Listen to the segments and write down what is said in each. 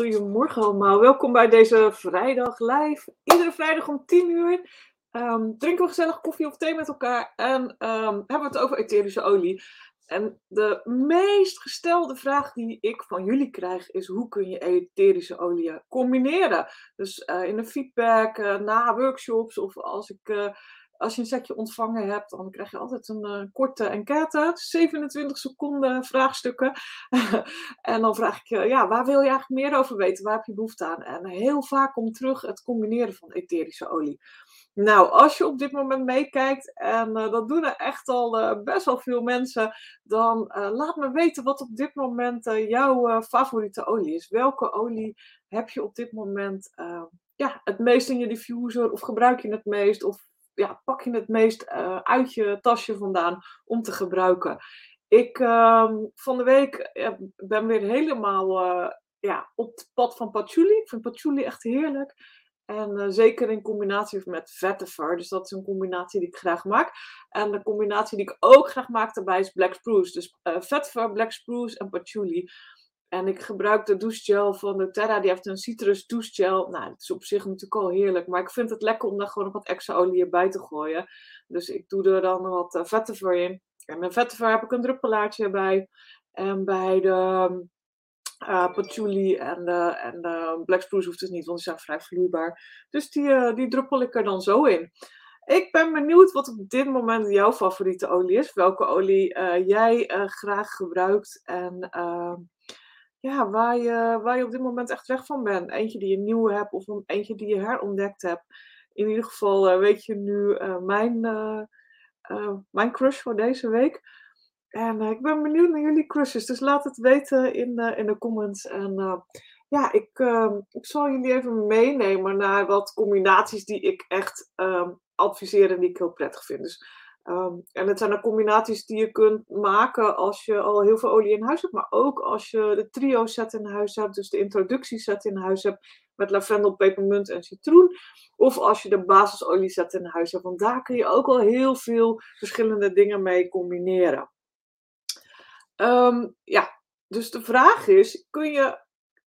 Goedemorgen allemaal. Welkom bij deze vrijdag live. Iedere vrijdag om 10 uur ehm, drinken we gezellig koffie of thee met elkaar en ehm, hebben we het over etherische olie. En de meest gestelde vraag die ik van jullie krijg is: hoe kun je etherische olie combineren? Dus eh, in een feedback, uh, na workshops of als ik eh, als je een setje ontvangen hebt, dan krijg je altijd een uh, korte enquête, 27 seconden vraagstukken. en dan vraag ik je, ja, waar wil je eigenlijk meer over weten? Waar heb je behoefte aan? En heel vaak komt terug het combineren van etherische olie. Nou, als je op dit moment meekijkt, en uh, dat doen er echt al uh, best wel veel mensen, dan laat me weten wat op dit moment jouw favoriete olie is. Welke olie heb je op dit moment ja, het meest in je diffuser? Of gebruik je het meest? Of ja, pak je het meest uh, uit je tasje vandaan om te gebruiken. Ik uh, van de week ben weer helemaal uh, ja, op het pad van patchouli. Ik vind patchouli echt heerlijk. En zeker in combinatie met vetiver. Dus dat is een combinatie die ik graag maak. En de combinatie die ik ook graag maak daarbij is black spruce. Dus vetiver, black spruce en patchouli. En ik gebruik de douchegel van doTERRA. Die heeft een citrus douchegel. Nou, het is op zich natuurlijk al heerlijk. Maar ik vind het lekker om daar gewoon nog wat extra olie bij te gooien. Dus ik doe er dan wat uh, vetiver in. En met vetiver heb ik een druppelaartje bij. En bij de uh, patchouli en de, en de black spruce hoeft het niet, want die zijn vrij vloeibaar. Dus die, uh, die druppel ik er dan zo in. Ik ben benieuwd wat op dit moment jouw favoriete olie is. Welke olie jij graag gebruikt. En ja, waar, je, waar je op dit moment echt weg van bent. Eentje die je nieuw hebt of een, eentje die je herontdekt hebt. In ieder geval uh, weet je nu uh, mijn, uh, mijn crush voor deze week. En ik ben benieuwd naar jullie crushes. Dus laat het weten in, in de comments. En ja, ik, ehm, ik zal jullie even meenemen naar wat combinaties die ik echt ehm, adviseer en die ik heel prettig vind. Dus Um, en het zijn dan combinaties die je kunt maken als je al heel veel olie in huis hebt, maar ook als je de trio set in huis hebt, dus de introductieset in huis hebt met lavendel, pepermunt en citroen. Of als je de basisolie set in huis hebt, want daar kun je ook al heel veel verschillende dingen mee combineren. Um, ja, dus de vraag is, kun je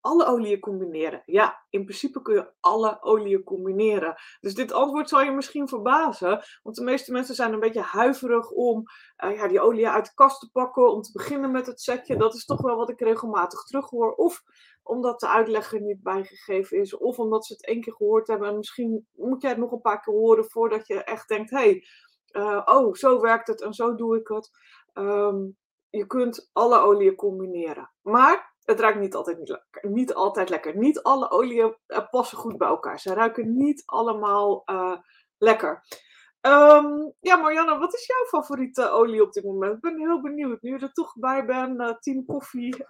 alle oliën combineren? Ja, in principe kun je alle oliën combineren. Dus dit antwoord zal je misschien verbazen, want de meeste mensen zijn een beetje huiverig om uh, ja, die olie uit de kast te pakken, om te beginnen met het setje. Dat is toch wel wat ik regelmatig terughoor. Of omdat de uitleg er niet bijgegeven is, of omdat ze het één keer gehoord hebben. En misschien moet jij het nog een paar keer horen voordat je echt denkt: hey, uh, oh, zo werkt het en zo doe ik het. Um, je kunt alle oliën combineren. Maar het ruikt niet altijd, niet, lekker. niet altijd lekker. Niet alle oliën uh, passen goed bij elkaar. Ze ruiken niet allemaal uh, lekker. Um, ja, Marianne, wat is jouw favoriete olie op dit moment? Ik ben heel benieuwd. Nu je er toch bij bent, uh, team koffie,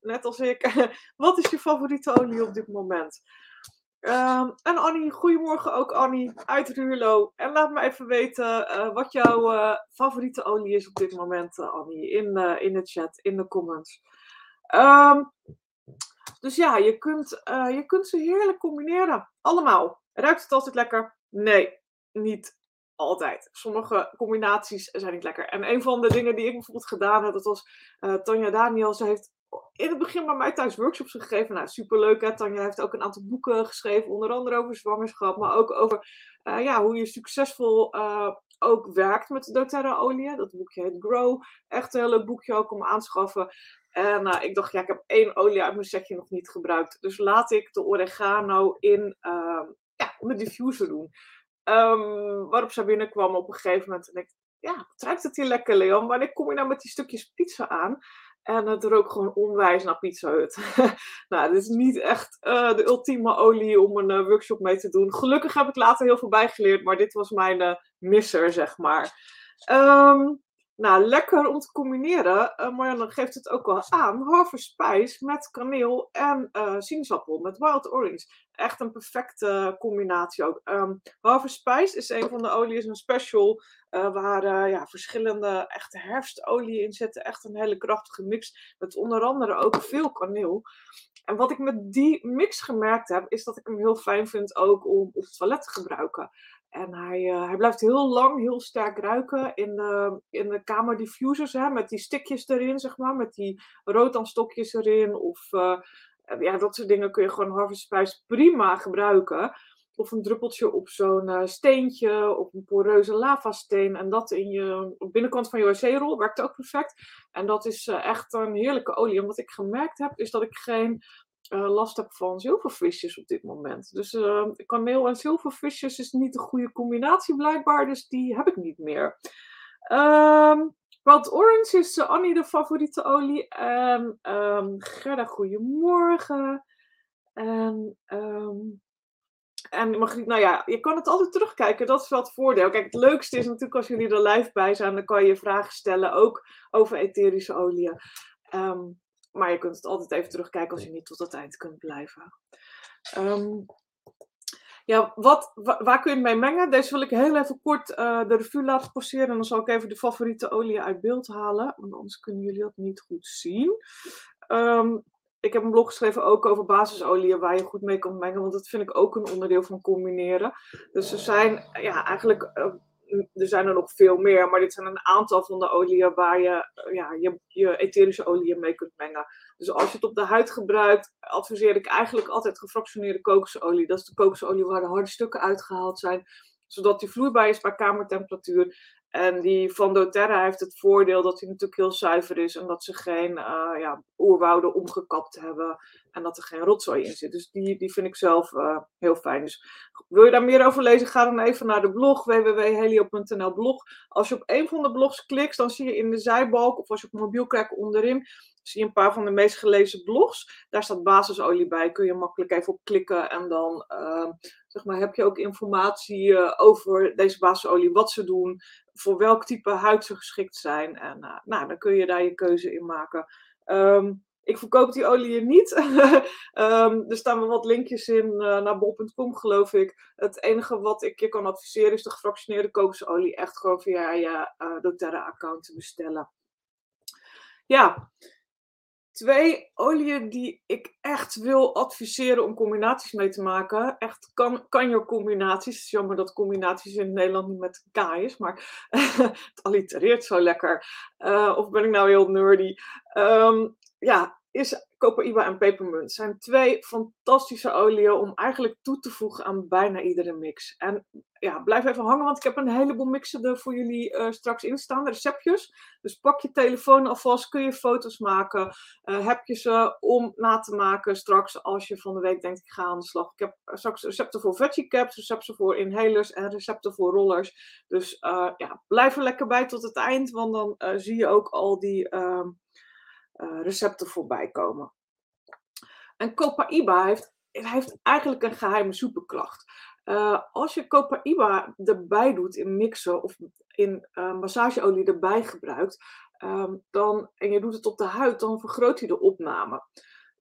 net als ik. wat is je favoriete olie op dit moment? Um, en Annie, goedemorgen ook Annie uit Ruurlo. En laat me even weten wat jouw favoriete olie is op dit moment, Annie, in, in de chat, in de comments. Um, dus ja, je kunt, uh, je kunt ze heerlijk combineren. Allemaal. Ruikt het altijd lekker? Nee, niet altijd. Sommige combinaties zijn niet lekker. En een van de dingen die ik bijvoorbeeld gedaan heb, dat was uh, Tanja Daniel. Ze heeft in het begin bij mij thuis workshops gegeven. Nou, superleuk hè. Tanja heeft ook een aantal boeken geschreven. Onder andere over zwangerschap. Maar ook over uh, ja, hoe je succesvol ook werkt met de doTERRA olie. Dat boekje heet Grow. Echt een heel leuk boekje ook om aanschaffen. En uh, ik dacht, ja, ik heb één olie uit mijn setje nog niet gebruikt. Dus laat ik de oregano in uh, ja, diffuser doen. Um, waarop zij binnenkwam op een gegeven moment. En ik, ja, wat het hier lekker, Leon? Wanneer kom je nou met die stukjes pizza aan? En het rook gewoon onwijs naar Pizza Hut. nou, dit is niet echt uh, de ultieme olie om een uh, workshop mee te doen. Gelukkig heb ik later heel veel bijgeleerd, maar dit was mijn uh, misser, zeg maar. Um, nou, lekker om te combineren. Uh, maar dan geeft het ook wel aan. Haverspijs met kaneel en uh, sinaasappel met wild orange. Echt een perfecte combinatie ook. Um, is een van de oliën, een special. Uh, waar ja, verschillende echte herfstolie in zitten. Echt een hele krachtige mix. Met onder andere ook veel kaneel. En wat ik met die mix gemerkt heb, is dat ik hem heel fijn vind ook om op toilet te gebruiken. En hij, uh, hij blijft heel lang, heel sterk ruiken in de, in de kamerdifusers, hè, met die stikjes erin, zeg maar, met die roodamstokjes erin. Of uh, ja, dat soort dingen kun je gewoon Harvest Spice prima gebruiken. Of een druppeltje op zo'n steentje, op een poreuze lavasteen. En dat in je binnenkant van je wc-rol werkt ook perfect. En dat is echt een heerlijke olie. En wat ik gemerkt heb, is dat ik geen last heb van zilvervisjes op dit moment. Dus uh, kaneel en zilvervisjes is niet een goede combinatie blijkbaar, dus die heb ik niet meer. Um, Wild Orange is uh, Annie de favoriete olie. En um, Gerda, goedemorgen. En, um, en nou ja, je kan het altijd terugkijken. Dat is wel het voordeel. Kijk, het leukste is natuurlijk als jullie er live bij zijn. Dan kan je vragen stellen, ook over etherische oliën. Um, maar je kunt het altijd even terugkijken als je niet tot het eind kunt blijven. Um, ja, wat, waar kun je het mee mengen? Deze wil ik heel even kort uh, de revue laten passeren. En dan zal ik even de favoriete olie uit beeld halen. Want anders kunnen jullie dat niet goed zien. Um, ik heb een blog geschreven ook over basisolieën waar je goed mee kan mengen. Want dat vind ik ook een onderdeel van combineren. Dus er zijn ja, eigenlijk uh, er zijn er nog veel meer, maar dit zijn een aantal van de oliën waar je ja, je, je etherische oliën mee kunt mengen. Dus als je het op de huid gebruikt, adviseer ik eigenlijk altijd gefractioneerde kokosolie. Dat is de kokosolie waar de harde stukken uitgehaald zijn, zodat die vloeibaar is bij kamertemperatuur. En die van doTERRA heeft het voordeel dat hij natuurlijk heel zuiver is en dat ze geen uh, ja, oerwouden omgekapt hebben en dat er geen rotzooi in zit. Dus die, die vind ik zelf uh, heel fijn. Dus wil je daar meer over lezen, ga dan even naar de blog www.helio.nl blog. Als je op een van de blogs klikt, dan zie je in de zijbalk of als je op mobiel kijkt onderin, zie je een paar van de meest gelezen blogs. Daar staat basisolie bij, kun je makkelijk even op klikken en dan uh, zeg maar, heb je ook informatie over deze basisolie, wat ze doen, voor welk type huid ze geschikt zijn. En uh, nou, dan kun je daar je keuze in maken. Um, ik verkoop die olie niet. um, er staan wel wat linkjes in uh, naar bol.com, geloof ik. Het enige wat ik je kan adviseren is de gefractioneerde kokosolie echt gewoon via je uh, doTERRA-account te bestellen. Ja, twee oliën die ik echt wil adviseren om combinaties mee te maken. Echt kan, kan je combinaties. Het is jammer dat combinaties in Nederland niet met K is, maar het allitereert zo lekker. Uh, of ben ik nou heel nerdy? Um, ja, is Copaiba en pepermunt. zijn twee fantastische oliën om eigenlijk toe te voegen aan bijna iedere mix. En ja, blijf even hangen, want ik heb een heleboel mixen er voor jullie uh, straks in staan, receptjes. Dus pak je telefoon alvast, kun je foto's maken. Uh, heb je ze om na te maken straks als je van de week denkt, ik ga aan de slag. Ik heb straks recepten voor veggie caps, recepten voor inhalers en recepten voor rollers. Dus uh, ja, blijf er lekker bij tot het eind, want dan zie je ook al die ehm, recepten voorbij komen. En Copaiba heeft, heeft eigenlijk een geheime superklacht. Uh, als je Copaiba erbij doet in mixen of in uh, massageolie erbij gebruikt, um, dan, en je doet het op de huid, dan vergroot hij de opname.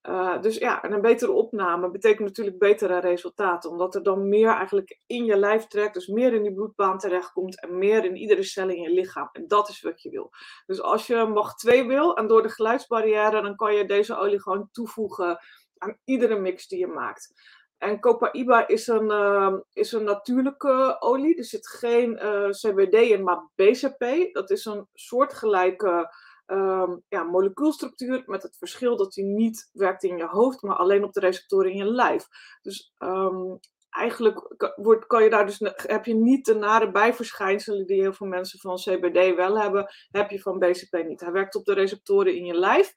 Uh, dus ja, en een betere opname betekent natuurlijk betere resultaten, omdat er dan meer eigenlijk in je lijf trekt, dus meer in die bloedbaan terechtkomt en meer in iedere cel in je lichaam. En dat is wat je wil. Dus als je macht 2 wil en door de geluidsbarrière, dan kan je deze olie gewoon toevoegen aan iedere mix die je maakt. En Copaiba is een, uh, is een natuurlijke olie. Er zit geen uh, CBD in, maar BCP. Dat is een soortgelijke um, ja, molecuulstructuur met het verschil dat hij niet werkt in je hoofd, maar alleen op de receptoren in je lijf. Dus um, eigenlijk wordt, kan je daar dus, heb je niet de nare bijverschijnselen die heel veel mensen van CBD wel hebben, heb je van BCP niet. Hij werkt op de receptoren in je lijf,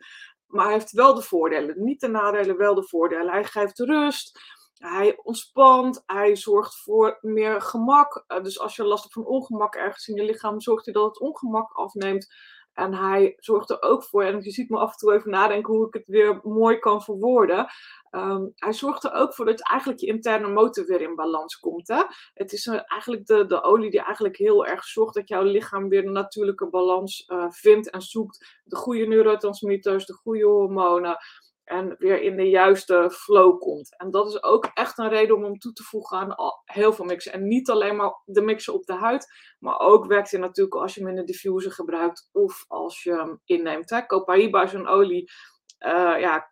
maar hij heeft wel de voordelen. Niet de nadelen, wel de voordelen. Hij geeft rust. Hij ontspant, hij zorgt voor meer gemak. Uh, dus als je last hebt van ongemak ergens in je lichaam, zorgt hij dat het ongemak afneemt. En hij zorgt er ook voor, en je ziet me af en toe even nadenken hoe ik het weer mooi kan verwoorden. Um, hij zorgt er ook voor dat eigenlijk je interne motor weer in balans komt. Hè? Het is eigenlijk de, de olie die eigenlijk heel erg zorgt dat jouw lichaam weer een natuurlijke balans uh, vindt en zoekt. De goede neurotransmitters, de goede hormonen en weer in de juiste flow komt. En dat is ook echt een reden om hem toe te voegen aan heel veel mixen. En niet alleen maar de mixen op de huid, maar ook werkt hij natuurlijk als je hem in een diffuser gebruikt of als je hem inneemt. Hè. Copaiba is een olie. Uh, ja,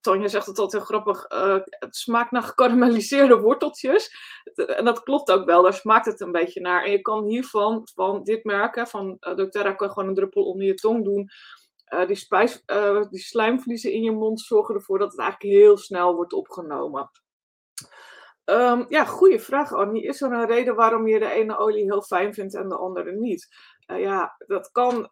Tonja zegt het altijd heel grappig. Uh, het smaakt naar gekarameliseerde worteltjes. En dat klopt ook wel, daar smaakt het een beetje naar. En je kan hiervan, van dit merk, hè, van uh, doTERRA, kan je gewoon een druppel onder je tong doen. Uh, die, spijs, uh, die slijmvliezen in je mond zorgen ervoor dat het eigenlijk heel snel wordt opgenomen. Um, ja, goede vraag, Annie. Is er een reden waarom je de ene olie heel fijn vindt en de andere niet? Uh, ja, dat kan,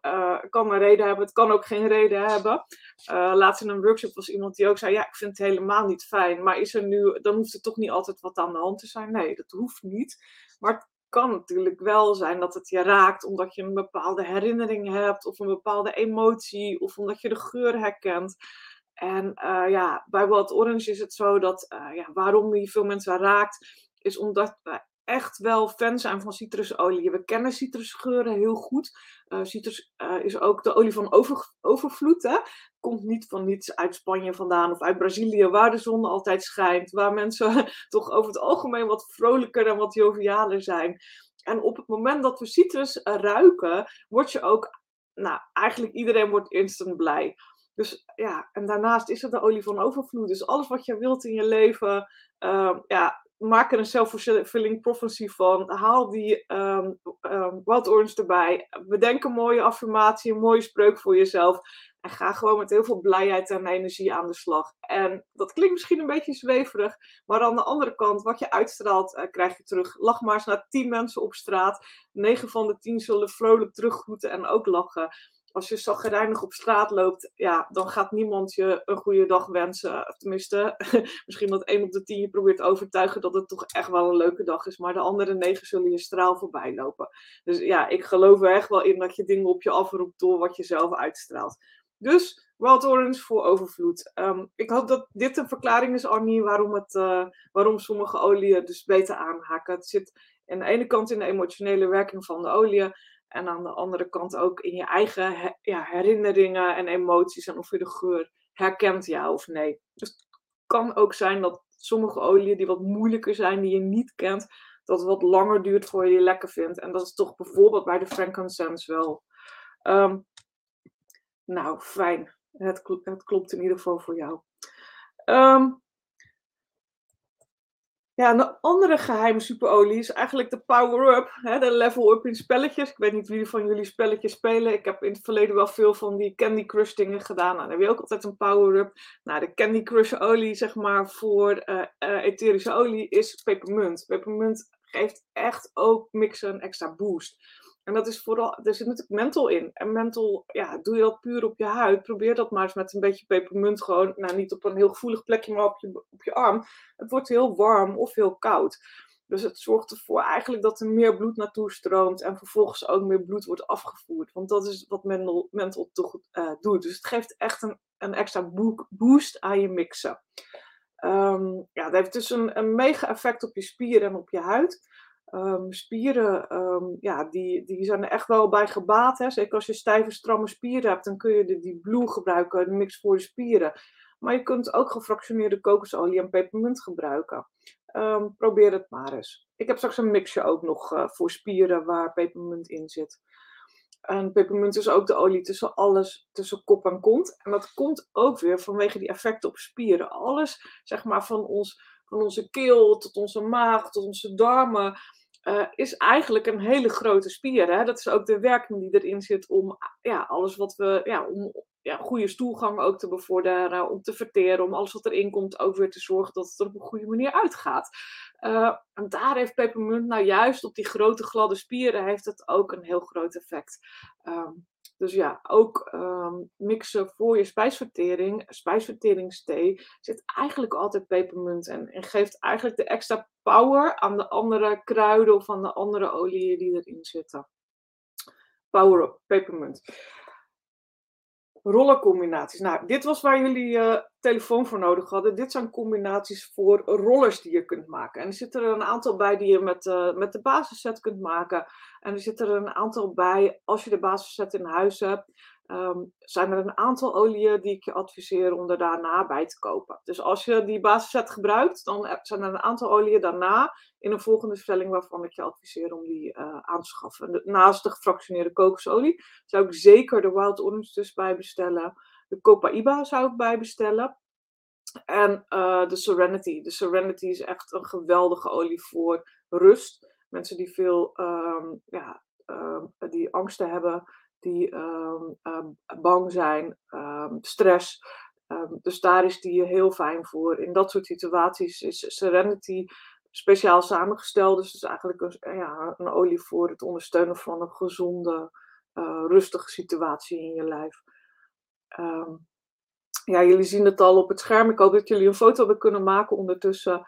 kan een reden hebben. Het kan ook geen reden hebben. laatst in een workshop was iemand die ook zei: Ja, ik vind het helemaal niet fijn. Maar is er nu, dan hoeft er toch niet altijd wat aan de hand te zijn? Nee, dat hoeft niet. Maar kan natuurlijk wel zijn dat het je raakt omdat je een bepaalde herinnering hebt of een bepaalde emotie of omdat je de geur herkent. En uh, ja, bij Wild Orange is het zo dat uh, ja, waarom die veel mensen raakt, is omdat we echt wel fan zijn van citrusolie. We kennen citrusgeuren heel goed. Uh, citrus is ook de olie van over, overvloed. Komt niet van niets uit Spanje vandaan of uit Brazilië, waar de zon altijd schijnt. Waar mensen toch over het algemeen wat vrolijker en wat jovialer zijn. En op het moment dat we citrus ruiken, word je ook, nou, eigenlijk iedereen wordt instant blij. Dus ja, en daarnaast is het de olie van overvloed. Dus alles wat je wilt in je leven, uh, ja, maak er een self-fulfilling prophecy van. Haal die um, um, erbij. Bedenk een mooie affirmatie, een mooie spreuk voor jezelf. En ga gewoon met heel veel blijheid en energie aan de slag. En dat klinkt misschien een beetje zweverig, maar aan de andere kant, wat je uitstraalt, uh, krijg je terug. Lach maar eens naar 10 mensen op straat. 9 van de 10 zullen vrolijk teruggroeten en ook lachen als je zagrijnig op straat loopt, ja, dan gaat niemand je een goede dag wensen. Tenminste, misschien dat één op de tien je probeert te overtuigen dat het toch echt wel een leuke dag is. Maar de andere negen zullen je straal voorbij lopen. Dus ja, ik geloof er echt wel in dat je dingen op je afroept door wat je zelf uitstraalt. Dus Wild Orange voor overvloed. Um, ik hoop dat dit een verklaring is, Annie, waarom, het, uh, waarom sommige oliën dus beter aanhaken. Het zit aan de ene kant in de emotionele werking van de oliën. En aan de andere kant ook in je eigen ja, herinneringen en emoties en of je de geur herkent, ja of nee. Dus het kan ook zijn dat sommige oliën die wat moeilijker zijn, die je niet kent, dat het wat langer duurt voor je die lekker vindt. En dat is toch bijvoorbeeld bij de frankincense wel. Um, nou, fijn. Het, het, klopt in ieder geval voor jou. Um, ja, een andere geheime superolie is eigenlijk de power-up, de level-up in spelletjes. Ik weet niet wie van jullie spelletjes spelen. Ik heb in het verleden wel veel van die Candy Crush dingen gedaan. Nou, dan heb je ook altijd een power-up. Nou, de Candy Crush olie, zeg maar, voor uh, uh, etherische olie is pepermunt. Pepermunt geeft echt ook mixen een extra boost. En dat is vooral, er zit natuurlijk menthol in. En menthol, ja, doe je dat puur op je huid. Probeer dat maar eens met een beetje pepermunt gewoon, nou niet op een heel gevoelig plekje, maar op je, op je arm. Het wordt heel warm of heel koud. Dus het zorgt ervoor eigenlijk dat er meer bloed naartoe stroomt en vervolgens ook meer bloed wordt afgevoerd. Want dat is wat menthol, menthol toch uh, doet. Dus het geeft echt een, een extra boost aan je mixen. Um, ja, dat heeft dus een, een mega effect op je spieren en op je huid. Um, spieren, um, ja, die, die zijn er echt wel bij gebaat. Hè. Zeker als je stijve, stramme spieren hebt, dan kun je de, die blue gebruiken, de mix voor je spieren. Maar je kunt ook gefractioneerde kokosolie en pepermunt gebruiken. Um, probeer het maar eens. Ik heb straks een mixje ook nog uh, voor spieren waar pepermunt in zit. En pepermunt is ook de olie tussen alles, tussen kop en kont. En dat komt ook weer vanwege die effecten op spieren. Alles, zeg maar, van, ons, van onze keel tot onze maag, tot onze darmen uh, is eigenlijk een hele grote spier. Hè? Dat is ook de werking die erin zit om ja, alles wat we, ja, om ja, goede stoelgang ook te bevorderen, om te verteren, om alles wat erin komt ook weer te zorgen dat het er op een goede manier uitgaat. Uh, en daar heeft pepermunt nou juist op die grote gladde spieren heeft het ook een heel groot effect. Um, dus ja, ook um, mixen voor je spijsvertering, spijsverteringsthee, zit eigenlijk altijd pepermunt en geeft eigenlijk de extra power aan de andere kruiden of aan de andere oliën die erin zitten. Power up, pepermunt rollercombinaties. Nou, dit was waar jullie uh, telefoon voor nodig hadden. Dit zijn combinaties voor rollers die je kunt maken. En er zitten er een aantal bij die je met, uh, met de basisset kunt maken. En er zitten er een aantal bij als je de basisset in huis hebt. Um, zijn er een aantal oliën die ik je adviseer om er daarna bij te kopen. Dus als je die basisset gebruikt, dan zijn er een aantal oliën daarna in een volgende stelling waarvan ik je adviseer om die uh, aan te schaffen. Naast de gefractioneerde kokosolie zou ik zeker de Wild Orange dus bij bestellen. De Copaiba zou ik bij bestellen. En uh, de Serenity. De Serenity is echt een geweldige olie voor rust. Mensen die veel um, ja, uh, die angsten hebben, die ehm, ehm, bang zijn, stress. dus daar is die heel fijn voor. In dat soort situaties is Serenity speciaal samengesteld. Dus het is eigenlijk een, ja, een olie voor het ondersteunen van een gezonde, uh, rustige situatie in je lijf. ja, jullie zien het al op het scherm. Ik hoop dat jullie een foto hebben kunnen maken ondertussen.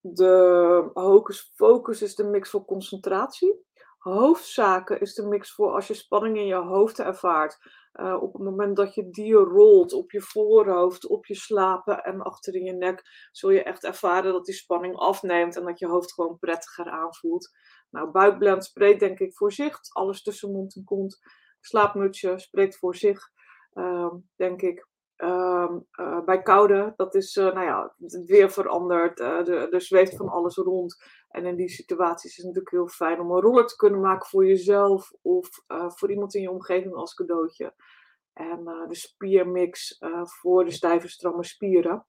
De hocus focus is de mix voor concentratie. Hoofdzaken is de mix voor als je spanning in je hoofd ervaart. Uh, op het moment dat je die rolt op je voorhoofd, op je slapen en achter in je nek, zul je echt ervaren dat die spanning afneemt en dat je hoofd gewoon prettiger aanvoelt. Nou, buikblend spreekt denk ik voor zich. Alles tussen mond en kont. Slaapmutsje spreekt voor zich, uh, denk ik. Ehm, eh, bij koude, dat is, uh, nou ja, het weer verandert, uh, er zweeft van alles rond. En in die situaties is het natuurlijk heel fijn om een roller te kunnen maken voor jezelf of voor iemand in je omgeving als cadeautje. En de spiermix voor de stijve, stramme spieren.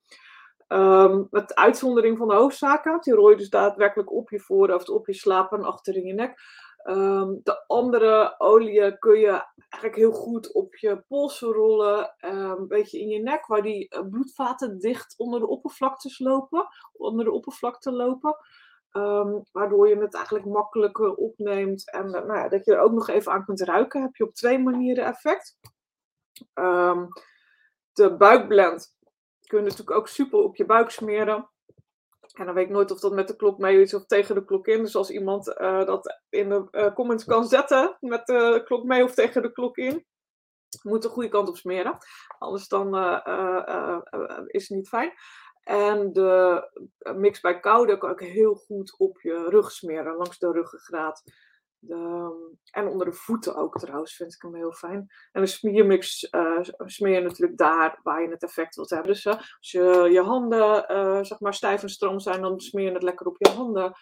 Um, met uitzondering van de hoofdzaken, die rooi je dus daadwerkelijk op je voorhoofd, op je slaap en achter in je nek. Ehm, de andere oliën kun je eigenlijk heel goed op je polsen rollen, um, een beetje in je nek, waar die eh, bloedvaten dicht onder de oppervlaktes lopen, onder de oppervlakte lopen. Um, waardoor je het eigenlijk makkelijker opneemt en uh, nou ja, dat je er ook nog even aan kunt ruiken. Heb je op twee manieren effect. de buikblend kun je natuurlijk ook super op je buik smeren. En dan weet ik nooit of dat met de klok mee is of tegen de klok in. Dus als iemand uh, dat in de uh, comments kan zetten met de klok mee of tegen de klok in, moet de goede kant op smeren. Anders dan uh, is het niet fijn. En de mix bij koude kan ik heel goed op je rug smeren, langs de ruggengraat. De, en onder de voeten ook trouwens, vind ik hem heel fijn. En de smiermix uh, smeer je natuurlijk daar waar je het effect wilt hebben. Dus uh, als je, je handen uh, zeg maar stijf en stram zijn, dan smeer je het lekker op je handen.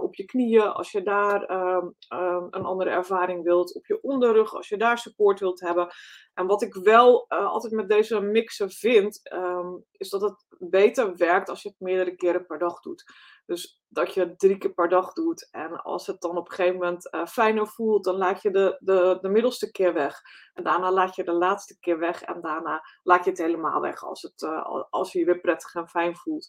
op je knieën, als je daar ehm, ehm, een andere ervaring wilt. Op je onderrug, als je daar support wilt hebben. En wat ik wel altijd met deze mixen vind, is dat het beter werkt als je het meerdere keren per dag doet. Dus dat je het drie keer per dag doet. En als het dan op een gegeven moment uh, fijner voelt, dan laat je de, de, de middelste keer weg. En daarna laat je de laatste keer weg. En daarna laat je het helemaal weg als, het, uh, als je weer prettig en fijn voelt.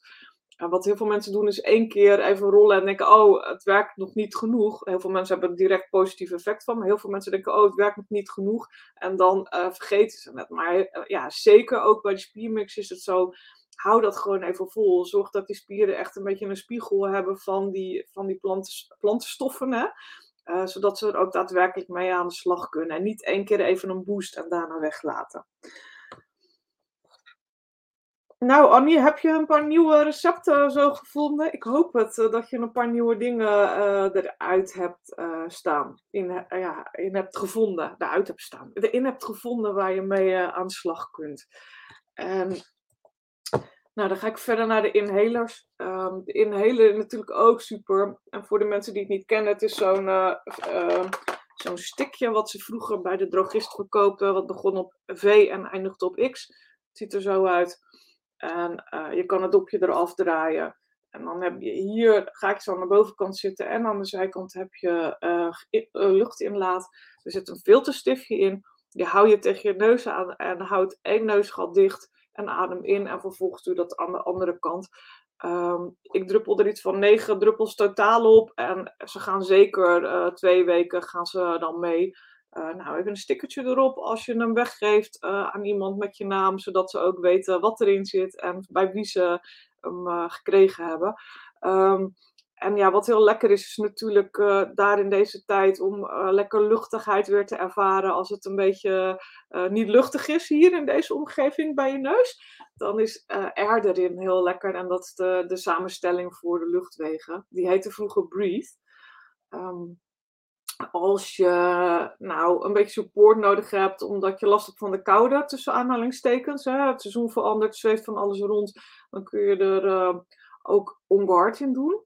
Wat heel veel mensen doen is één keer even rollen en denken, oh, het werkt nog niet genoeg. Heel veel mensen hebben er direct positief effect van, maar heel veel mensen denken, oh, het werkt nog niet genoeg. En dan uh, vergeten ze het. Maar ja, zeker ook bij de spiermix is het zo hou dat gewoon even vol. Zorg dat die spieren echt een beetje een spiegel hebben van die, van die plantenstoffen. Hè? Uh, zodat ze er ook daadwerkelijk mee aan de slag kunnen. En niet één keer even een boost en daarna weglaten. Nou, Annie, heb je een paar nieuwe recepten zo gevonden? Ik hoop het, uh, dat je een paar nieuwe dingen uh, eruit hebt staan. In, ja, in hebt gevonden, eruit hebt staan. Erin hebt gevonden waar je mee aan de slag kunt. En nou, dan ga ik verder naar de inhalers. Um, de inhaler natuurlijk ook super. En voor de mensen die het niet kennen, het is zo'n uh, zo'n stikje wat ze vroeger bij de drogist verkopen. Wat begon op V en eindigt op X. Het ziet er zo uit. En uh, je kan het dopje eraf draaien. En dan heb je hier, ga ik zo aan de bovenkant zitten. En aan de zijkant heb je luchtinlaat. Er zit een filterstiftje in. Die hou je tegen je neus aan en houdt één neusgat dicht en adem in en vervolgens doe dat aan de andere kant. Um, ik druppel er iets van negen druppels totaal op en ze gaan zeker uh, twee weken gaan ze dan mee. Uh, nou, even een stickertje erop als je hem weggeeft uh, aan iemand met je naam, zodat ze ook weten wat erin zit en bij wie ze hem gekregen hebben. Um, en ja, wat heel lekker is, is natuurlijk uh, daar in deze tijd om uh, lekker luchtigheid weer te ervaren. Als het een beetje uh, niet luchtig is hier in deze omgeving bij je neus, dan is air erin heel lekker. En dat is de, samenstelling voor de luchtwegen. Die heette vroeger Breathe. Um, als je nou een beetje support nodig hebt omdat je last hebt van de koude, tussen aanhalingstekens. Hè, het seizoen verandert, zweeft van alles rond. Dan kun je er ook on guard in doen.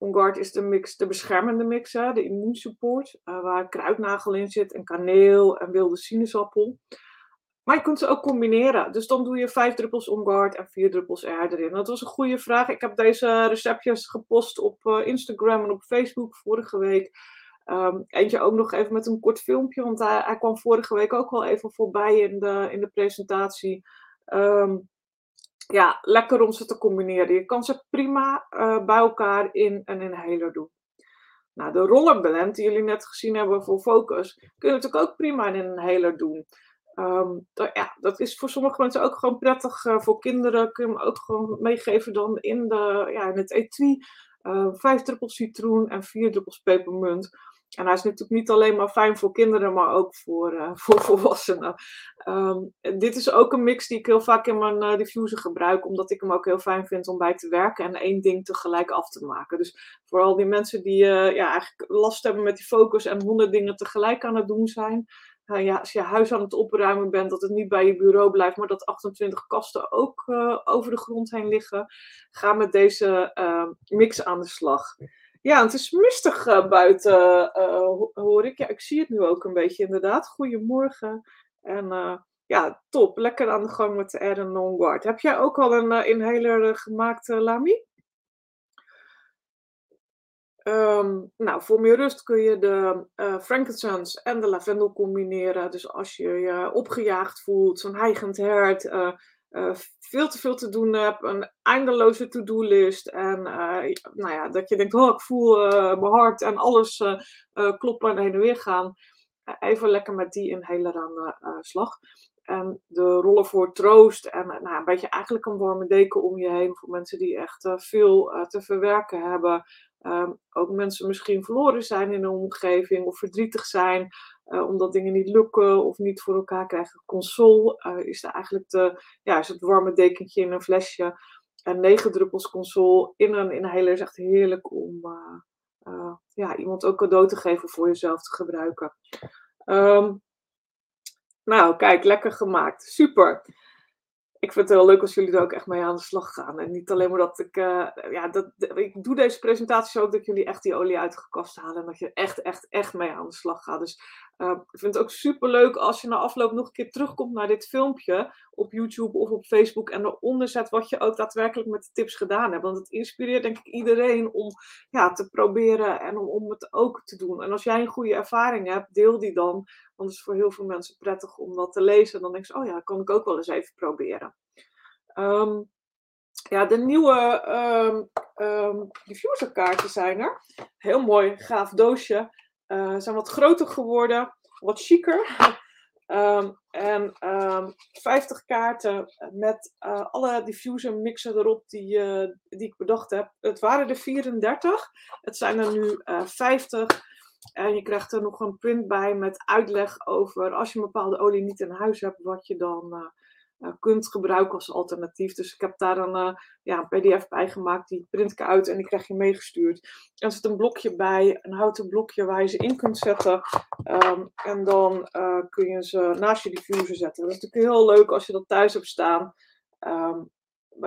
OnGuard is de, mix, de beschermende mix, hè, de immuunsupport, uh, waar kruidnagel in zit en kaneel en wilde sinaasappel. Maar je kunt ze ook combineren. Dus dan doe je vijf druppels OnGuard en vier druppels erin. Dat was een goede vraag. Ik heb deze receptjes gepost op uh, Instagram en op Facebook vorige week. Um, eentje ook nog even met een kort filmpje, want hij, kwam vorige week ook wel even voorbij in de, in de presentatie. Um, ja, lekker om ze te combineren. Je kan ze prima uh, bij elkaar in een inhaler doen. Nou, de rollerblend die jullie net gezien hebben voor focus, kun je natuurlijk ook prima in een inhaler doen. Um, dat, ja, dat is voor sommige mensen ook gewoon prettig. Uh, voor kinderen kun je hem ook gewoon meegeven dan in, de, ja, in het etui. Uh, vijf druppels citroen en vier druppels pepermunt. En hij is natuurlijk niet alleen maar fijn voor kinderen, maar ook voor, uh, voor volwassenen. Um, dit is ook een mix die ik heel vaak in mijn uh, diffuser gebruik, omdat ik hem ook heel fijn vind om bij te werken en één ding tegelijk af te maken. Dus vooral die mensen die ja, eigenlijk last hebben met die focus en honderd dingen tegelijk aan het doen zijn. Ja, als je huis aan het opruimen bent, dat het niet bij je bureau blijft, maar dat 28 kasten ook over de grond heen liggen. Ga met deze mix aan de slag. Ja, het is mistig uh, buiten, hoor ik. Ja, ik zie het nu ook een beetje inderdaad. Goedemorgen. En ja, top. Lekker aan de gang met de Aaron Longguard. Heb jij ook al een inhaler gemaakt, Lami? Um, nou, voor meer rust kun je de uh, frankincense en de lavendel combineren. Dus als je je opgejaagd voelt, zo'n heigend hert, uh, uh, veel te veel te doen hebt, een eindeloze to-do-list. En nou ja, dat je denkt, oh, ik voel mijn hart en alles kloppen en heen en weer gaan. even lekker met die inhaler aan de slag. En de rollen voor troost en nou, een beetje eigenlijk een warme deken om je heen voor mensen die echt veel te verwerken hebben. Um, ook mensen misschien verloren zijn in een omgeving of verdrietig zijn. Uh, omdat dingen niet lukken of niet voor elkaar krijgen. Console uh, is eigenlijk de, ja, is het warme dekentje in een flesje. En negen druppels console in een inhaler is echt heerlijk om uh, ja, iemand ook cadeau te geven voor jezelf te gebruiken. Um, nou, kijk, lekker gemaakt. Super ik vind het heel leuk als jullie er ook echt mee aan de slag gaan. En niet alleen maar dat ik. Uh, ja, dat, ik doe deze presentaties ook dat jullie echt die olie uit de kast halen. En dat je echt, echt, echt mee aan de slag gaat. Dus uh, ik vind het ook super leuk als je na afloop nog een keer terugkomt naar dit filmpje. Op YouTube of op Facebook. En eronder zet wat je ook daadwerkelijk met de tips gedaan hebt. Want het inspireert denk ik iedereen om ja, te proberen en om, om het ook te doen. En als jij een goede ervaring hebt, deel die dan. Want het is voor heel veel mensen prettig om dat te lezen. En dan denk je, oh ja, kan ik ook wel eens even proberen. Um, ja, de nieuwe um, um, diffuserkaarten zijn er. Heel mooi, gaaf doosje. Uh, zijn wat groter geworden, wat chiquer. En 50 kaarten met uh, alle diffuser mixen erop die, uh, die ik bedacht heb. Het waren er 34, het zijn er nu 50. En je krijgt er nog een print bij met uitleg over als je een bepaalde olie niet in huis hebt, wat je dan uh, kunt gebruiken als alternatief. Dus ik heb daar een, uh, ja, een pdf bij gemaakt, die print ik uit en die krijg je meegestuurd. Er zit een blokje bij, een houten blokje waar je ze in kunt zetten. Um, en dan kun je ze naast je diffuser zetten. Dat is natuurlijk heel leuk als je dat thuis hebt staan. Um,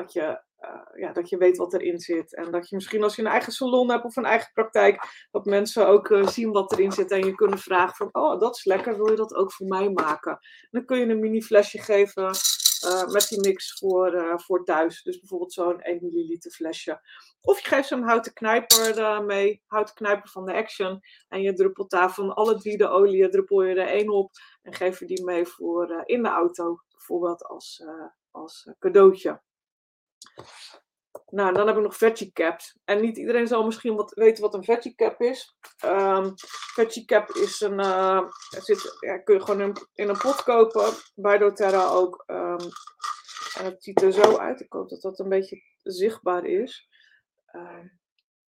je uh, ja, dat je weet wat erin zit. En dat je misschien als je een eigen salon hebt of een eigen praktijk, dat mensen ook uh, zien wat erin zit en je kunnen vragen van, oh, dat is lekker, wil je dat ook voor mij maken? En dan kun je een mini flesje geven uh, met die mix voor, voor thuis. Dus bijvoorbeeld zo'n 1 milliliter flesje. Of je geeft zo'n houten knijper mee, houten knijper van de Action. En je druppelt daar van alle drie olie, druppel je er één op en geef je die mee voor in de auto, bijvoorbeeld als, als cadeautje. Nou, dan heb ik nog veggie caps. En niet iedereen zal misschien wat weten wat een veggie cap is. Um, veggie cap is een, uh, zit, kun je gewoon in, een pot kopen. Bij doTERRA ook. Um, en het ziet er zo uit. Ik hoop dat dat een beetje zichtbaar is. Uh,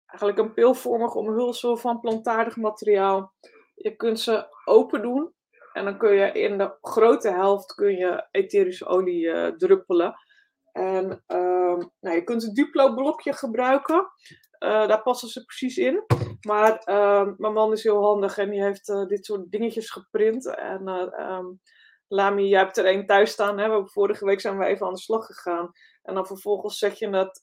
eigenlijk een pilvormig omhulsel van plantaardig materiaal. Je kunt ze open doen. En dan kun je in de grote helft kun je etherische olie uh, druppelen. En uh, nou, je kunt een Duplo blokje gebruiken. Uh, daar passen ze precies in. Maar uh, mijn man is heel handig en die heeft uh, dit soort dingetjes geprint. En um, Lami, jij hebt er één thuis staan. Hè? Vorige week zijn we even aan de slag gegaan. En dan vervolgens zet je het,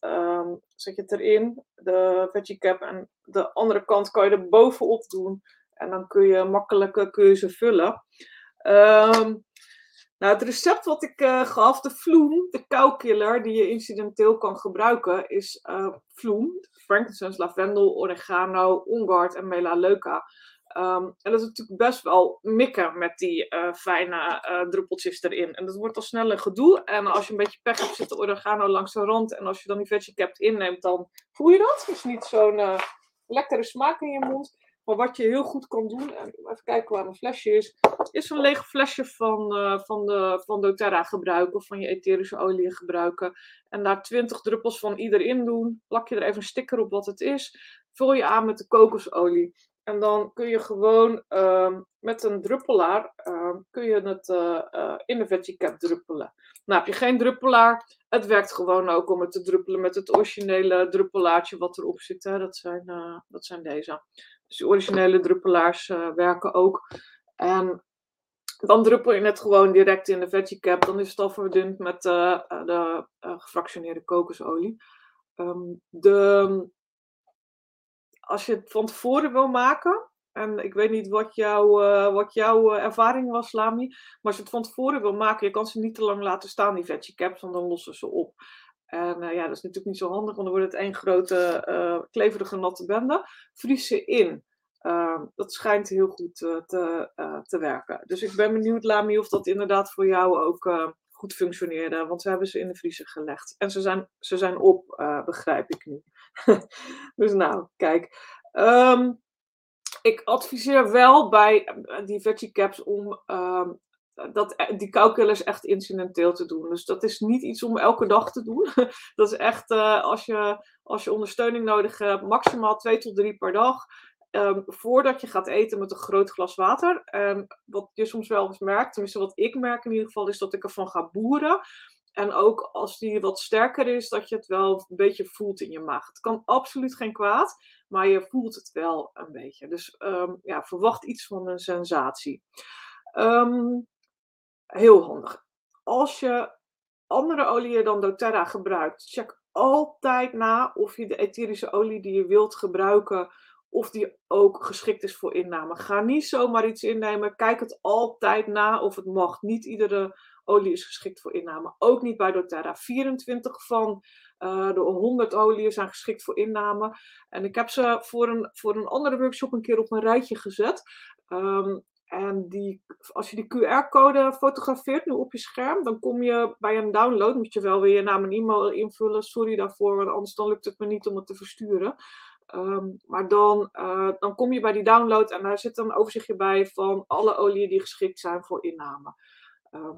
zet je het erin, de veggie cap. En de andere kant kan je er bovenop doen. En dan kun je makkelijke kun je ze vullen. Nou, het recept wat ik uh, gaf, de vloem, de koukiller, die je incidenteel kan gebruiken, is uh, vloem, frankincense, lavendel, oregano, ongard en melaleuca. Ehm, en dat is natuurlijk best wel mikken met die uh, fijne uh, druppeltjes erin. En dat wordt al snel een gedoe. En als je een beetje pech hebt, zit de oregano langs de rand. En als je dan die veggie cap inneemt, dan voel je dat. Is niet zo'n lekkere smaak in je mond. Maar wat je heel goed kan doen, en even kijken waar mijn flesje is, is een leeg flesje van, van, de, van doTERRA gebruiken of van je etherische olie gebruiken. En daar 20 druppels van ieder in doen. Plak je er even een sticker op wat het is. Vul je aan met de kokosolie. En dan kun je gewoon uh, met een druppelaar uh, kun je het uh, in de veggie druppelen. Nou, heb je geen druppelaar, het werkt gewoon ook om het te druppelen met het originele druppelaartje wat erop zit. Hè. Dat, zijn, eh, dat zijn deze. Dus die originele druppelaars werken ook. En dan druppel je het gewoon direct in de veggie cap. Dan is het al verdund met de gefractioneerde kokosolie. Um, de als je het van tevoren wil maken, en ik weet niet wat, jou, wat jouw ervaring was, Lami, maar als je het van tevoren wil maken, je kan ze niet te lang laten staan, die veggie caps, want dan lossen ze op. En uh, ja, dat is natuurlijk niet zo handig, want dan wordt het één grote kleverige natte bende. Vries in. Ehm, dat schijnt heel goed te, te werken. Dus ik ben benieuwd, Lami, of dat inderdaad voor jou ook goed functioneerde. Want we hebben ze in de vriezer gelegd. En ze zijn, ze zijn op, begrijp ik nu. dus nou, kijk. Ehm, ik adviseer wel bij eh, die veggie caps om um, dat, eh, die calculus echt incidenteel te doen. Dus dat is niet iets om elke dag te doen. dat is echt uh, als, je, als je ondersteuning nodig hebt, maximaal twee tot drie per dag. Um, voordat je gaat eten met een groot glas water. En wat je soms wel eens merkt, tenminste wat ik merk in ieder geval, is dat ik ervan ga boeren. En ook als die wat sterker is, dat je het wel een beetje voelt in je maag. Het kan absoluut geen kwaad, maar je voelt het wel een beetje. Dus um, ja, verwacht iets van een sensatie. Um, heel handig. Als je andere oliën dan doTERRA gebruikt, check altijd na of je de etherische olie die je wilt gebruiken, of die ook geschikt is voor inname. Ga niet zomaar iets innemen. Kijk het altijd na of het mag. Niet iedere olie is geschikt voor inname. Ook niet bij doTERRA. 24 van uh, de 100 oliën zijn geschikt voor inname. En ik heb ze voor een, voor een andere workshop een keer op een rijtje gezet. Um, en die, als je die QR-code fotografeert nu op je scherm, dan kom je bij een download. Moet je wel weer je naam en e-mail invullen. Sorry daarvoor, want anders dan lukt het me niet om het te versturen. Um, maar dan, uh, dan kom je bij die download en daar zit een overzichtje bij van alle oliën die geschikt zijn voor inname. Um,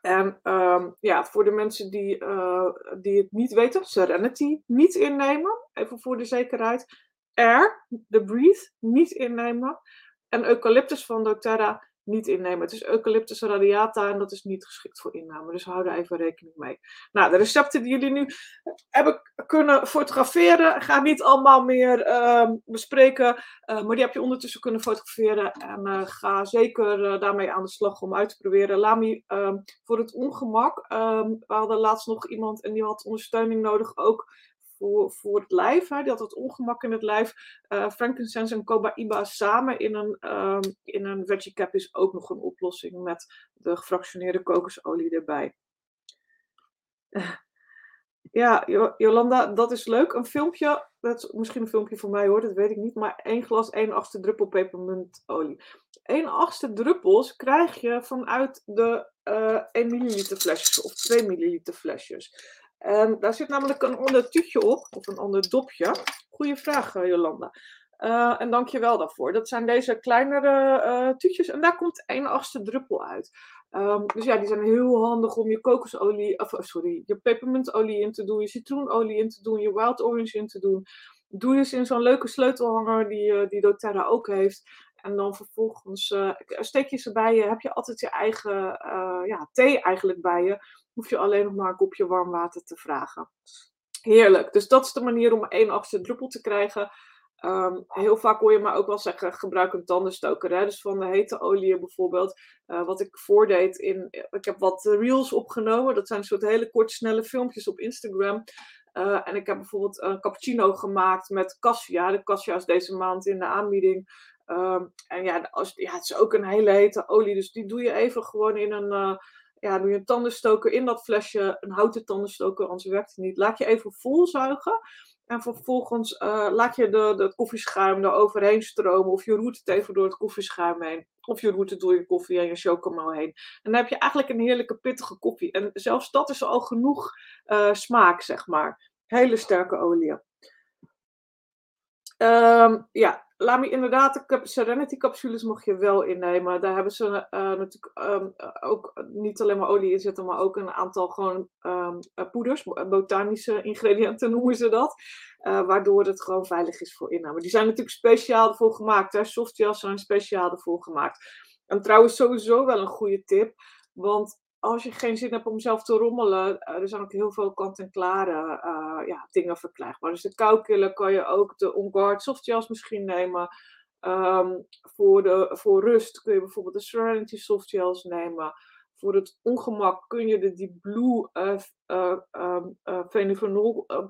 en um, ja, voor de mensen die, uh, die het niet weten, Serenity niet innemen, even voor de zekerheid. Air, de Breathe, niet innemen. En Eucalyptus van doTERRA niet innemen. Het is Eucalyptus radiata en dat is niet geschikt voor inname. Dus hou daar even rekening mee. Nou, de recepten die jullie nu hebben kunnen fotograferen, ga niet allemaal meer uh, bespreken. Uh, maar die heb je ondertussen kunnen fotograferen. En uh, ga zeker eh, daarmee aan de slag om uit te proberen. Lami, ehm, voor het ongemak. Ehm, we hadden laatst nog iemand en die had ondersteuning nodig ook voor, voor het lijf. Hè. Had het ongemak in het lijf. Uh, frankincense en cobaiba samen in een, um, in een veggie cap is ook nog een oplossing met de gefractioneerde kokosolie erbij. Ja, Jolanda, dat is leuk. Een filmpje, dat is misschien een filmpje voor mij hoor, dat weet ik niet. Maar één glas, één achtste druppel pepermuntolie. 1 achtste druppels krijg je vanuit de uh, eh, 1 milliliter flesjes of 2 milliliter flesjes. En daar zit namelijk een ander tuutje op, of een ander dopje. Goeie vraag, eh, Jolanda. Uh, en dank je wel daarvoor. Dat zijn deze kleinere uh, tuutjes en daar komt 1 achtste druppel uit. Um, dus ja, die zijn heel handig om je kokosolie, of sorry, je pepermuntolie in te doen, je citroenolie in te doen, je wild orange in te doen. Doe je ze in zo'n leuke sleutelhanger die, die doTERRA ook heeft. En dan vervolgens steek je ze bij je, heb je altijd je eigen ja, thee eigenlijk bij je hoef je alleen nog maar een kopje warm water te vragen. Heerlijk. Dus dat is de manier om één achtste druppel te krijgen. Um, heel vaak hoor je me ook wel zeggen, gebruik een tandenstoker. Dus van de hete olie bijvoorbeeld. Uh, wat ik voordeed in, ik heb wat reels opgenomen. Dat zijn soort hele korte, snelle filmpjes op Instagram. Uh, en ik heb bijvoorbeeld een cappuccino gemaakt met cassia. De cassia is deze maand in de aanbieding. Um, en ja, als, ja, het is ook een hele hete olie. Dus die doe je even gewoon in een... Uh, ja, doe je een tandenstoker in dat flesje, een houten tandenstoker, anders werkt het niet. Laat je even volzuigen. En vervolgens eh, laat je de, de koffieschuim er overheen stromen. Of je roert het even door het koffieschuim heen. Of je roert het door je koffie en je chocomel heen. En dan heb je eigenlijk een heerlijke pittige koffie. En zelfs dat is al genoeg uh, smaak, zeg maar. Hele sterke olie. Um, ja, laat me inderdaad, de Serenity capsules mag je wel innemen. Daar hebben ze uh, natuurlijk um, ook niet alleen maar olie in zitten, maar ook een aantal gewoon um, poeders, botanische ingrediënten noemen ze dat. Uh, waardoor het gewoon veilig is voor inname. Die zijn natuurlijk speciaal ervoor gemaakt. Hè? Softgels zijn speciaal ervoor gemaakt. En trouwens sowieso wel een goede tip. Want als je geen zin hebt om zelf te rommelen, uh, er zijn ook heel veel kant-en-klare uh, ja, dingen verkrijgbaar. Dus de koukiller kan je ook de On-Guard softgels misschien nemen. Um, voor, de, voor rust kun je bijvoorbeeld de Serenity softgels nemen. Voor het ongemak kun je de die Blue uh,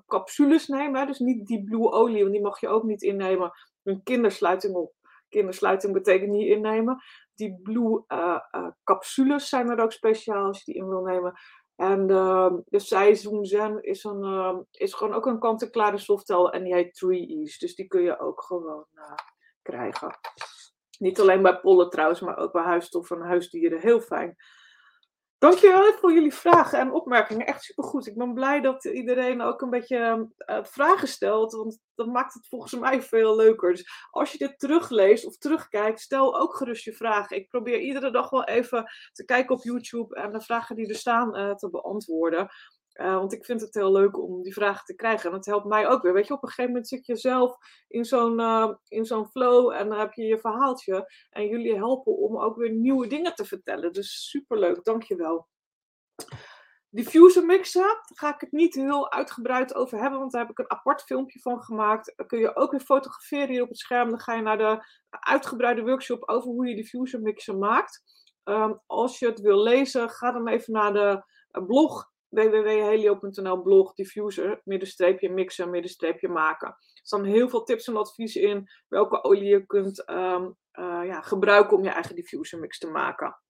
capsules nemen. Dus niet die Blue olie, want die mag je ook niet innemen. Een kindersluiting op. Kindersluiting betekent niet innemen die blue uh, uh, capsules zijn er ook speciaal als je die in wil nemen. En de, de Seizoen Zen is, een, uh, is gewoon ook een kant-en-klare softel en die heet 3 E's. Dus die kun je ook gewoon krijgen. Niet alleen bij pollen trouwens, maar ook bij huisstoffen en huisdieren. Heel fijn. Dankjewel voor jullie vragen en opmerkingen. Echt supergoed. Ik ben blij dat iedereen ook een beetje uh, vragen stelt. Want dat maakt het volgens mij veel leuker. Dus als je dit terugleest of terugkijkt, stel ook gerust je vragen. Ik probeer iedere dag wel even te kijken op YouTube en de vragen die er staan uh, te beantwoorden. Uh, want ik vind het heel leuk om die vragen te krijgen. En het helpt mij ook weer. Weet je, op een gegeven moment zit je zelf in zo'n uh, in zo'n flow en dan heb je je verhaaltje. En jullie helpen om ook weer nieuwe dingen te vertellen. Dus superleuk, dankjewel. Diffuser mixen, daar ga ik het niet heel uitgebreid over hebben, want daar heb ik een apart filmpje van gemaakt. Kun je ook weer fotograferen hier op het scherm. Dan ga je naar de uitgebreide workshop over hoe je diffuser mixen maakt. Um, als je het wil lezen, ga dan even naar de blog www.helio.nl blog diffuser, middenstreepje mixen, middenstreepje maken. Er staan heel veel tips en adviezen in welke olie je kunt um, uh, ja, gebruiken om je eigen diffuser mix te maken.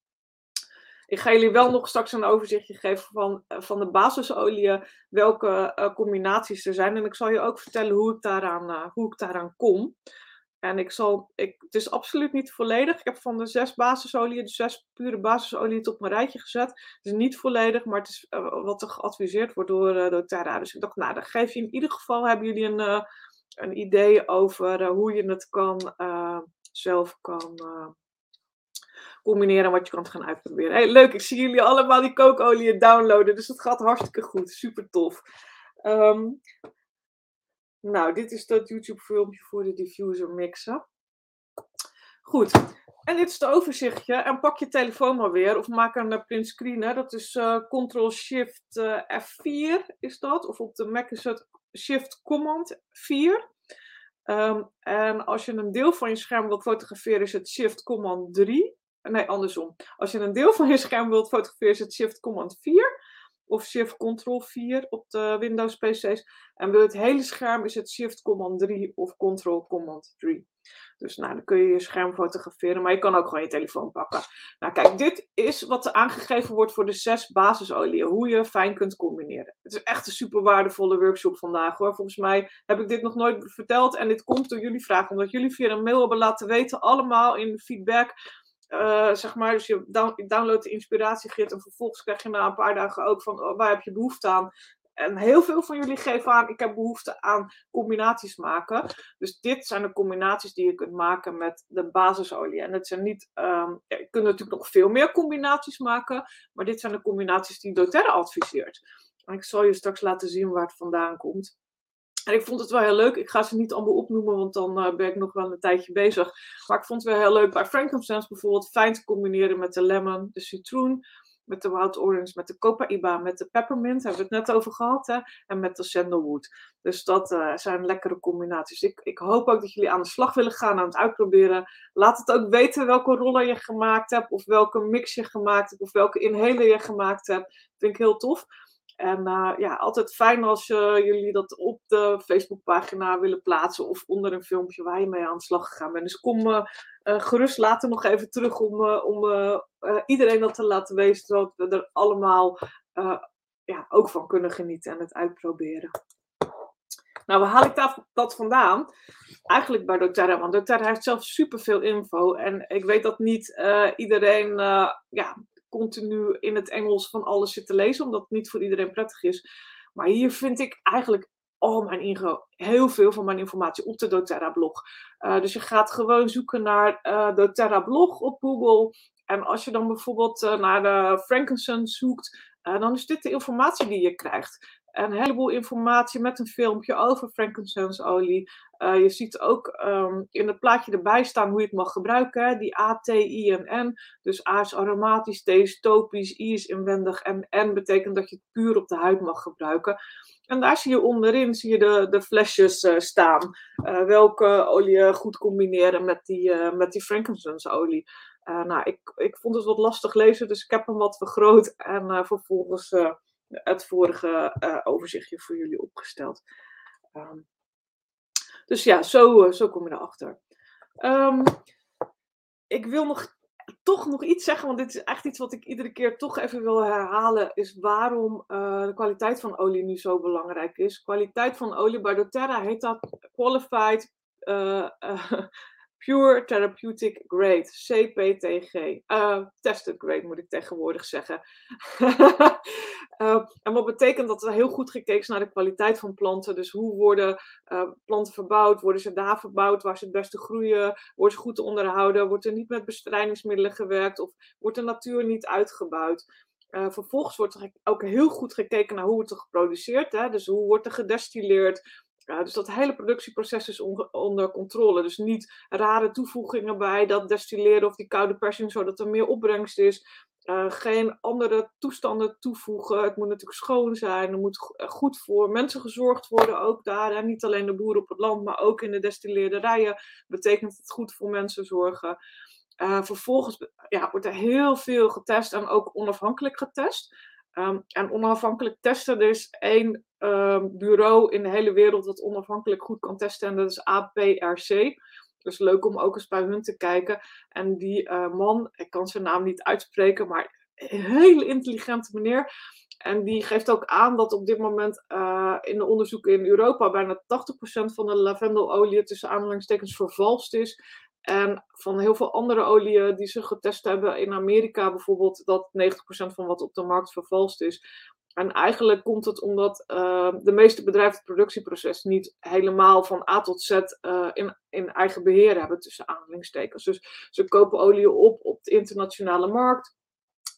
Ik ga jullie wel nog straks een overzichtje geven van, uh, van de basisolieën, welke uh, combinaties er zijn. En ik zal je ook vertellen hoe ik daaraan, hoe ik daaraan kom. En ik zal, ik, het is absoluut niet volledig. Ik heb van de zes basisolieën, de zes pure basisolieën op mijn rijtje gezet. Het is niet volledig, maar het is uh, wat er geadviseerd wordt door, uh, Tara. Dus ik dacht, nou, dan geef je in ieder geval, hebben jullie een, uh, een idee over hoe je het kan, zelf kan combineren en wat je kan gaan uitproberen. Hey, leuk, ik zie jullie allemaal die kookolie downloaden, dus het gaat hartstikke goed. Super tof. Um, nou, dit is dat YouTube-filmpje voor de diffuser mixen. Goed, en dit is het overzichtje. En pak je telefoon maar weer, of maak een uh, print screen. Hè. Dat is uh, Ctrl-Shift uh, F4 is dat. Of op de Mac is het Shift-Command 4. Um, en als je een deel van je scherm wilt fotograferen, is het Shift-Command 3. Nee, andersom. Als je een deel van je scherm wilt fotograferen, is het Shift-Command 4 of Shift Ctrl 4 op de Windows PC's. En wil het hele scherm is het Shift Command 3 of Ctrl Command 3. Dus nou, dan kun je je scherm fotograferen, maar je kan ook gewoon je telefoon pakken. Nou kijk, dit is wat er aangegeven wordt voor de zes basisolieën. Hoe je fijn kunt combineren. Het is echt een super waardevolle workshop vandaag hoor. Volgens mij heb ik dit nog nooit verteld en dit komt door jullie vragen. Omdat jullie via een mail hebben laten weten, allemaal in feedback uh, zeg maar, dus je down, downloadt de inspiratiegid en vervolgens krijg je na een paar dagen ook van oh, waar heb je behoefte aan. En heel veel van jullie geven aan, ik heb behoefte aan combinaties maken. Dus dit zijn de combinaties die je kunt maken met de basisolie. En het zijn niet, um, je kunt natuurlijk nog veel meer combinaties maken, maar dit zijn de combinaties die doTERRA adviseert. En ik zal je straks laten zien waar het vandaan komt. En ik vond het wel heel leuk. Ik ga ze niet allemaal opnoemen, want dan uh, ben ik nog wel een tijdje bezig. Maar ik vond het wel heel leuk bij frankincense bijvoorbeeld fijn te combineren met de lemon, de citroen, met de wild orange, met de copaiba, met de peppermint, hebben we het net over gehad, hè? en met de sandalwood. Dus dat uh, zijn lekkere combinaties. Ik, ik hoop ook dat jullie aan de slag willen gaan, aan het uitproberen. Laat het ook weten welke rollen je gemaakt hebt, of welke mix je gemaakt hebt, of welke inhaler je gemaakt hebt. Vind ik heel tof. En uh, ja, altijd fijn als uh, jullie dat op de Facebookpagina willen plaatsen of onder een filmpje waar je mee aan de slag gegaan bent. Dus kom uh, gerust later nog even terug om, om iedereen dat te laten weten, zodat we er allemaal ja, ook van kunnen genieten en het uitproberen. Nou, waar haal ik dat vandaan? Eigenlijk bij doTERRA, want doTERRA heeft zelf superveel info. En ik weet dat niet iedereen ja, continu in het Engels van alles zit te lezen, omdat het niet voor iedereen prettig is. Maar hier vind ik eigenlijk al mijn heel veel van mijn informatie op de doTERRA blog. Uh, dus je gaat gewoon zoeken naar uh, doTERRA blog op Google. En als je dan bijvoorbeeld uh, naar de frankincense zoekt, dan is dit de informatie die je krijgt een heleboel informatie met een filmpje over frankincense olie. Uh, je ziet ook um, in het plaatje erbij staan hoe je het mag gebruiken. Die A, T, I en N. Dus A is aromatisch, T is topisch, I is inwendig en N betekent dat je het puur op de huid mag gebruiken. En daar zie je onderin zie je de, de flesjes uh, staan. Uh, welke olie goed combineren met die, met die frankincense olie. nou, ik, ik vond het wat lastig lezen, dus ik heb hem wat vergroot en vervolgens het vorige uh, overzichtje voor jullie opgesteld. Um, dus ja, zo, uh, zo kom je erachter. Um, ik wil nog, toch nog iets zeggen, want dit is echt iets wat ik iedere keer toch even wil herhalen, is waarom uh, de kwaliteit van olie nu zo belangrijk is. Kwaliteit van olie bij doTERRA heet dat Qualified Pure Therapeutic Grade, CPTG. Uh, tested Grade moet ik tegenwoordig zeggen. uh, en wat betekent dat er heel goed gekeken is naar de kwaliteit van planten. Dus hoe worden uh, planten verbouwd? Worden ze daar verbouwd waar ze het beste groeien? Worden ze goed onderhouden? Wordt er niet met bestrijdingsmiddelen gewerkt? Of wordt de natuur niet uitgebuit? Uh, vervolgens wordt er ook heel goed gekeken naar hoe wordt er geproduceerd. Hè? Dus hoe wordt er gedestilleerd? Ja, dus dat hele productieproces is onder controle. Dus niet rare toevoegingen bij dat destilleren of die koude persing, zodat er meer opbrengst is. Uh, geen andere toestanden toevoegen. Het moet natuurlijk schoon zijn. Er moet goed voor mensen gezorgd worden, ook daar. En niet alleen de boeren op het land, maar ook in de destilleerderijen betekent het goed voor mensen zorgen. Uh, vervolgens ja, wordt er heel veel getest en ook onafhankelijk getest. Um, en onafhankelijk testen, er is één um, bureau in de hele wereld dat onafhankelijk goed kan testen en dat is APRC. Dus leuk om ook eens bij hun te kijken. En die uh, man, ik kan zijn naam niet uitspreken, maar een hele intelligente meneer. En die geeft ook aan dat op dit moment uh, in de onderzoeken in Europa bijna 80% van de lavendelolie tussen aanhalingstekens vervalst is. En van heel veel andere oliën die ze getest hebben in Amerika bijvoorbeeld, dat 90% van wat op de markt vervalst is. En eigenlijk komt het omdat uh, de meeste bedrijven het productieproces niet helemaal van A tot Z uh, in, in eigen beheer hebben, tussen aanhalingstekens. Dus ze kopen olie op op de internationale markt.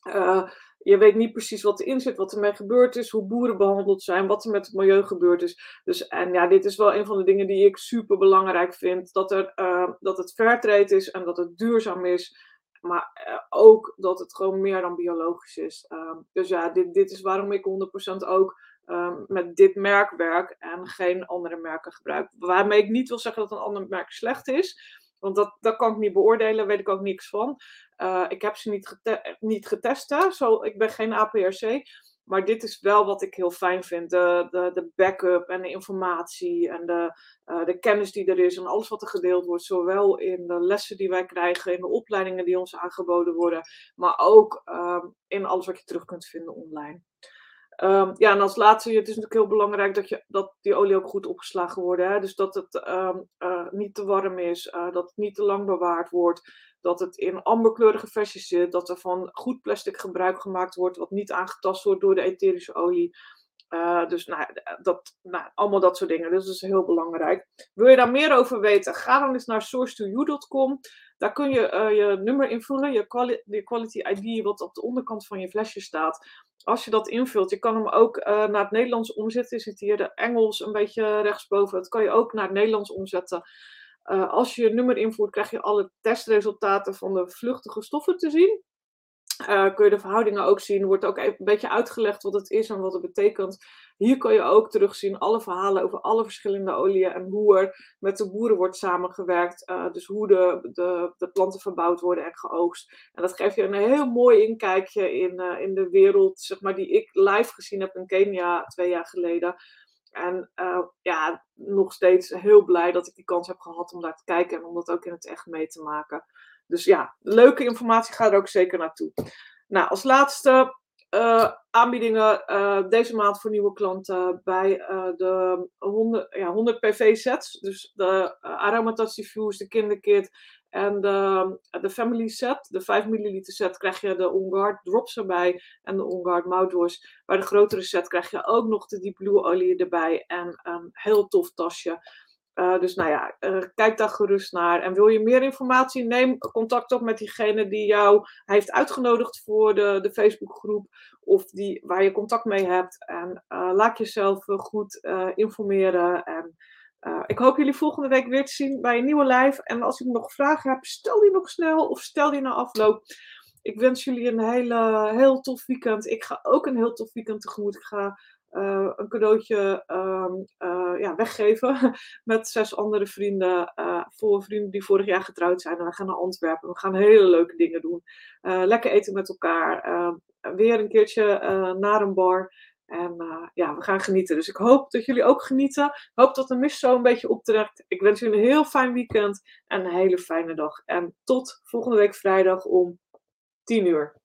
Uh, je weet niet precies wat erin zit, wat ermee gebeurd is, hoe boeren behandeld zijn, wat er met het milieu gebeurd is. Dus, en ja, dit is wel een van de dingen die ik super belangrijk vind. Dat, er, uh, dat het fairtrade is en dat het duurzaam is. Maar uh, ook dat het gewoon meer dan biologisch is. Uh, dus ja, dit, dit is waarom ik 100% ook um, met dit merk werk en geen andere merken gebruik. Waarmee ik niet wil zeggen dat een ander merk slecht is. Want dat, dat kan ik niet beoordelen, weet ik ook niks van. Uh, ik heb ze niet, niet getest, hè? Zo, ik ben geen APRC. Maar dit is wel wat ik heel fijn vind. De, de, de backup en de informatie en de, uh, de kennis die er is en alles wat er gedeeld wordt. Zowel in de lessen die wij krijgen, in de opleidingen die ons aangeboden worden. Maar ook uh, in alles wat je terug kunt vinden online. Um, ja, en als laatste, het is natuurlijk heel belangrijk dat, je, dat die olie ook goed opgeslagen wordt. Hè? Dus dat het um, uh, niet te warm is, uh, dat het niet te lang bewaard wordt, dat het in amberkleurige versies zit, dat er van goed plastic gebruik gemaakt wordt, wat niet aangetast wordt door de etherische olie. Uh, dus nou, dat, nou, allemaal dat soort dingen. Dus dat is heel belangrijk. Wil je daar meer over weten? Ga dan eens naar source2you.com. Daar kun je je nummer invullen, je, quali je quality ID, wat op de onderkant van je flesje staat als je dat invult, je kan hem ook naar het Nederlands omzetten. Je ziet hier de Engels een beetje rechtsboven. Dat kan je ook naar het Nederlands omzetten. Als je je nummer invoert, krijg je alle testresultaten van de vluchtige stoffen te zien. Uh, kun je de verhoudingen ook zien. Wordt ook een beetje uitgelegd wat het is en wat het betekent. Hier kan je ook terugzien alle verhalen over alle verschillende oliën en hoe er met de boeren wordt samengewerkt. Uh, dus hoe de, de, de, planten verbouwd worden en geoogst. En dat geeft je een heel mooi inkijkje in, uh, in de wereld, zeg maar, die ik live gezien heb in Kenia twee jaar geleden. En ja, nog steeds heel blij dat ik die kans heb gehad om daar te kijken en om dat ook in het echt mee te maken. Dus ja, leuke informatie, ga er ook zeker naartoe. Nou, als laatste, uh, aanbiedingen uh, deze maand voor nieuwe klanten bij uh, de 100, ja, 100 PV sets. Dus de Aromatase Diffuse, de kinderkit en de, de family set. De 5 milliliter set krijg je de On Guard drops erbij en de On Guard mouthwash. Bij de grotere set krijg je ook nog de Deep Blue olie erbij en een heel tof tasje. Uh, dus nou ja, uh, kijk daar gerust naar. En wil je meer informatie, neem contact op met diegene die jou heeft uitgenodigd voor de, de Facebookgroep. Of die, waar je contact mee hebt. En uh, laat jezelf goed informeren. En ik hoop jullie volgende week weer te zien bij een nieuwe live. En als ik nog vragen heb, stel die nog snel of stel die na afloop. Ik wens jullie een hele, heel tof weekend. Ik ga ook een heel tof weekend tegemoet. Ik ga uh, een cadeautje uh, uh, ja, weggeven met zes andere vrienden. voor vrienden die vorig jaar getrouwd zijn. En we gaan naar Antwerpen. We gaan hele leuke dingen doen. lekker eten met elkaar. weer een keertje naar een bar. En ja, we gaan genieten. Dus ik hoop dat jullie ook genieten. Ik hoop dat de mist zo een beetje optrekt. Ik wens jullie een heel fijn weekend en een hele fijne dag. En tot volgende week vrijdag om 10 uur.